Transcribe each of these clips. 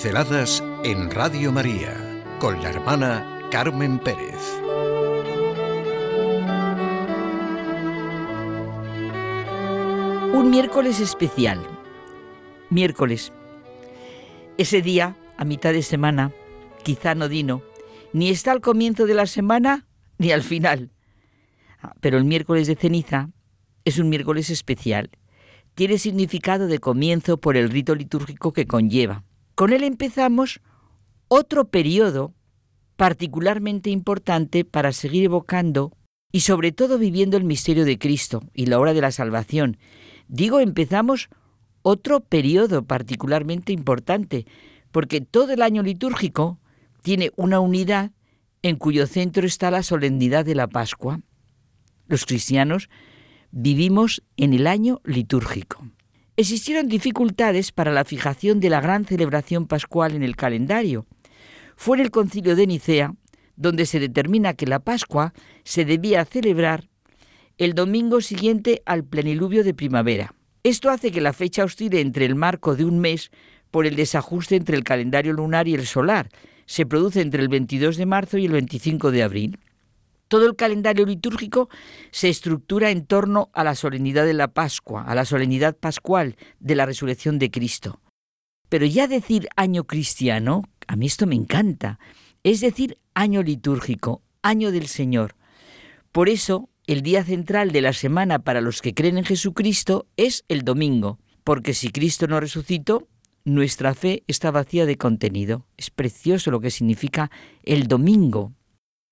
Pinceladas en Radio María con la hermana Carmen Pérez. Un miércoles especial. Miércoles. Ese día, a mitad de semana, quizá no dino, ni está al comienzo de la semana ni al final. Ah, pero el miércoles de ceniza es un miércoles especial. Tiene significado de comienzo por el rito litúrgico que conlleva. Con él empezamos otro periodo particularmente importante para seguir evocando y sobre todo viviendo el misterio de Cristo y la hora de la salvación. Digo, empezamos otro periodo particularmente importante, porque todo el año litúrgico tiene una unidad en cuyo centro está la solemnidad de la Pascua. Los cristianos vivimos en el año litúrgico. Existieron dificultades para la fijación de la gran celebración pascual en el calendario. Fue en el concilio de Nicea donde se determina que la Pascua se debía celebrar el domingo siguiente al pleniluvio de primavera. Esto hace que la fecha oscile entre el marco de un mes por el desajuste entre el calendario lunar y el solar. Se produce entre el 22 de marzo y el 25 de abril. Todo el calendario litúrgico se estructura en torno a la solemnidad de la Pascua, a la solemnidad pascual de la resurrección de Cristo. Pero ya decir año cristiano, a mí esto me encanta, es decir, año litúrgico, año del Señor. Por eso, el día central de la semana para los que creen en Jesucristo es el domingo, porque si Cristo no resucitó, nuestra fe está vacía de contenido. Es precioso lo que significa el domingo,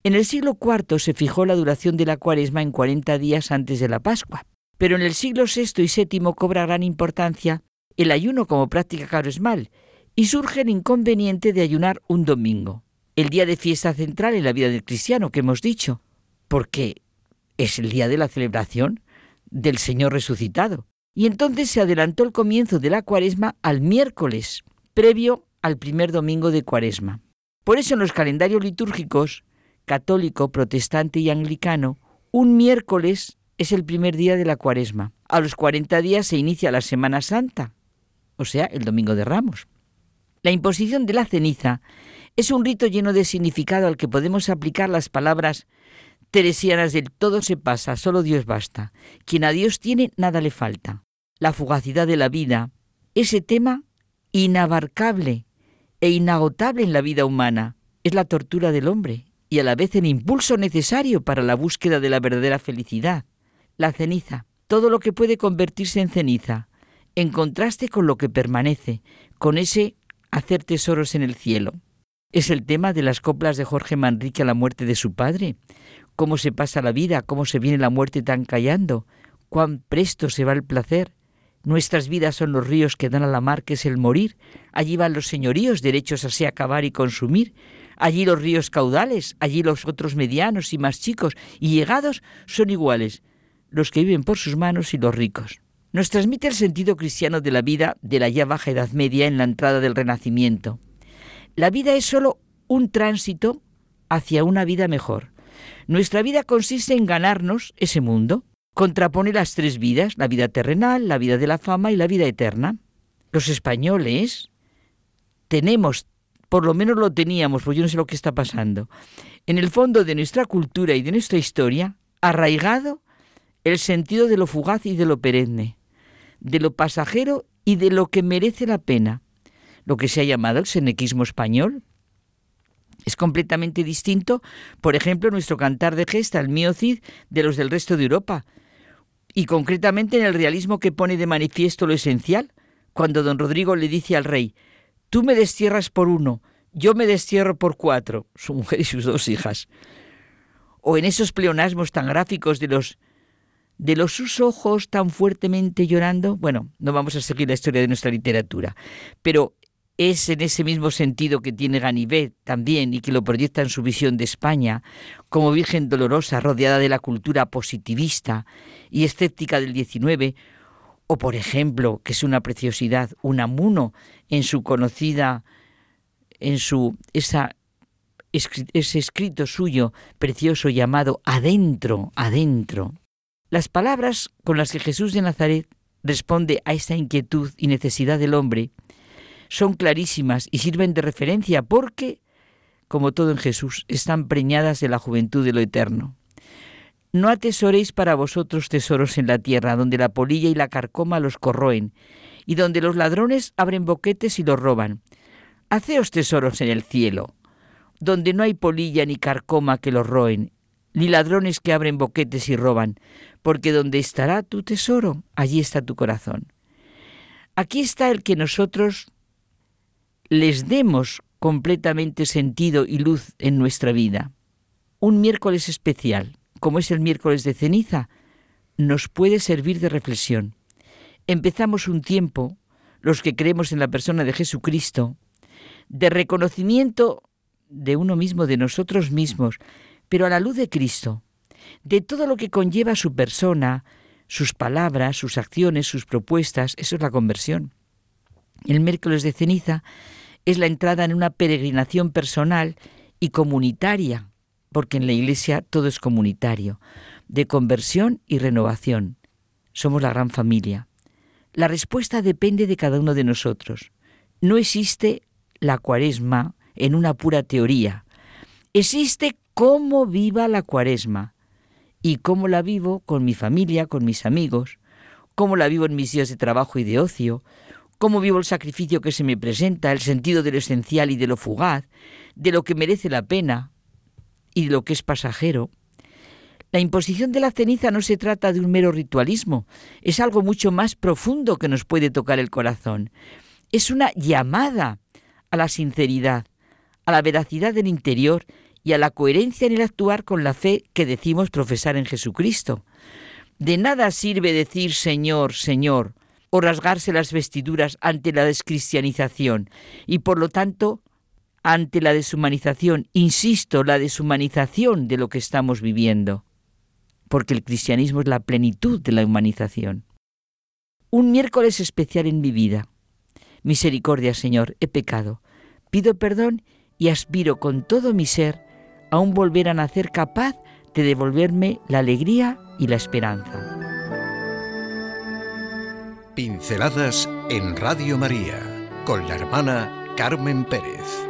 en el siglo IV se fijó la duración de la cuaresma en 40 días antes de la Pascua, pero en el siglo VI y VII cobra gran importancia el ayuno como práctica cuaresmal y surge el inconveniente de ayunar un domingo, el día de fiesta central en la vida del cristiano que hemos dicho, porque es el día de la celebración del Señor resucitado. Y entonces se adelantó el comienzo de la cuaresma al miércoles, previo al primer domingo de cuaresma. Por eso en los calendarios litúrgicos católico, protestante y anglicano, un miércoles es el primer día de la cuaresma. A los 40 días se inicia la Semana Santa, o sea, el Domingo de Ramos. La imposición de la ceniza es un rito lleno de significado al que podemos aplicar las palabras teresianas del todo se pasa, solo Dios basta. Quien a Dios tiene, nada le falta. La fugacidad de la vida, ese tema inabarcable e inagotable en la vida humana, es la tortura del hombre, y a la vez el impulso necesario para la búsqueda de la verdadera felicidad. La ceniza, todo lo que puede convertirse en ceniza, en contraste con lo que permanece, con ese hacer tesoros en el cielo. Es el tema de las coplas de Jorge Manrique a la muerte de su padre. Cómo se pasa la vida, cómo se viene la muerte tan callando, cuán presto se va el placer. Nuestras vidas son los ríos que dan a la mar, que es el morir. Allí van los señoríos, derechos así acabar y consumir allí los ríos caudales, allí los otros medianos y más chicos, y llegados son iguales, los que viven por sus manos y los ricos. Nos transmite el sentido cristiano de la vida de la ya baja Edad Media en la entrada del Renacimiento. La vida es sólo un tránsito hacia una vida mejor. Nuestra vida consiste en ganarnos ese mundo. Contrapone las tres vidas, la vida terrenal, la vida de la fama y la vida eterna. Los españoles tenemos por lo menos lo teníamos, pues yo no sé lo que está pasando, en el fondo de nuestra cultura y de nuestra historia, arraigado el sentido de lo fugaz y de lo perenne, de lo pasajero y de lo que merece la pena, lo que se ha llamado el senequismo español. Es completamente distinto, por ejemplo, nuestro cantar de gesta, el mío Cid, de los del resto de Europa, y concretamente en el realismo que pone de manifiesto lo esencial, cuando don Rodrigo le dice al rey, Tú me destierras por uno, yo me destierro por cuatro, su mujer y sus dos hijas. O en esos pleonasmos tan gráficos de los de los sus ojos tan fuertemente llorando. Bueno, no vamos a seguir la historia de nuestra literatura, pero es en ese mismo sentido que tiene Ganivet también y que lo proyecta en su visión de España como Virgen dolorosa rodeada de la cultura positivista y escéptica del XIX, o por ejemplo, que es una preciosidad, un amuno en su conocida, en su ese escrito suyo precioso llamado Adentro, adentro. Las palabras con las que Jesús de Nazaret responde a esta inquietud y necesidad del hombre son clarísimas y sirven de referencia porque, como todo en Jesús, están preñadas de la juventud de lo eterno. No atesoréis para vosotros tesoros en la tierra, donde la polilla y la carcoma los corroen, y donde los ladrones abren boquetes y los roban. Haceos tesoros en el cielo, donde no hay polilla ni carcoma que los roen, ni ladrones que abren boquetes y roban, porque donde estará tu tesoro, allí está tu corazón. Aquí está el que nosotros les demos completamente sentido y luz en nuestra vida. Un miércoles especial, como es el miércoles de ceniza, nos puede servir de reflexión. Empezamos un tiempo, los que creemos en la persona de Jesucristo, de reconocimiento de uno mismo, de nosotros mismos, pero a la luz de Cristo, de todo lo que conlleva su persona, sus palabras, sus acciones, sus propuestas, eso es la conversión. El miércoles de ceniza es la entrada en una peregrinación personal y comunitaria, porque en la Iglesia todo es comunitario, de conversión y renovación. Somos la gran familia. La respuesta depende de cada uno de nosotros. No existe la cuaresma en una pura teoría. Existe cómo viva la cuaresma y cómo la vivo con mi familia, con mis amigos, cómo la vivo en mis días de trabajo y de ocio, cómo vivo el sacrificio que se me presenta, el sentido de lo esencial y de lo fugaz, de lo que merece la pena y de lo que es pasajero. La imposición de la ceniza no se trata de un mero ritualismo, es algo mucho más profundo que nos puede tocar el corazón. Es una llamada a la sinceridad, a la veracidad del interior y a la coherencia en el actuar con la fe que decimos profesar en Jesucristo. De nada sirve decir Señor, Señor, o rasgarse las vestiduras ante la descristianización y por lo tanto ante la deshumanización, insisto, la deshumanización de lo que estamos viviendo, porque el cristianismo es la plenitud de la humanización. Un miércoles especial en mi vida. Misericordia, Señor, he pecado. Pido perdón y aspiro con todo mi ser a un volver a nacer capaz de devolverme la alegría y la esperanza. Pinceladas en Radio María con la hermana Carmen Pérez.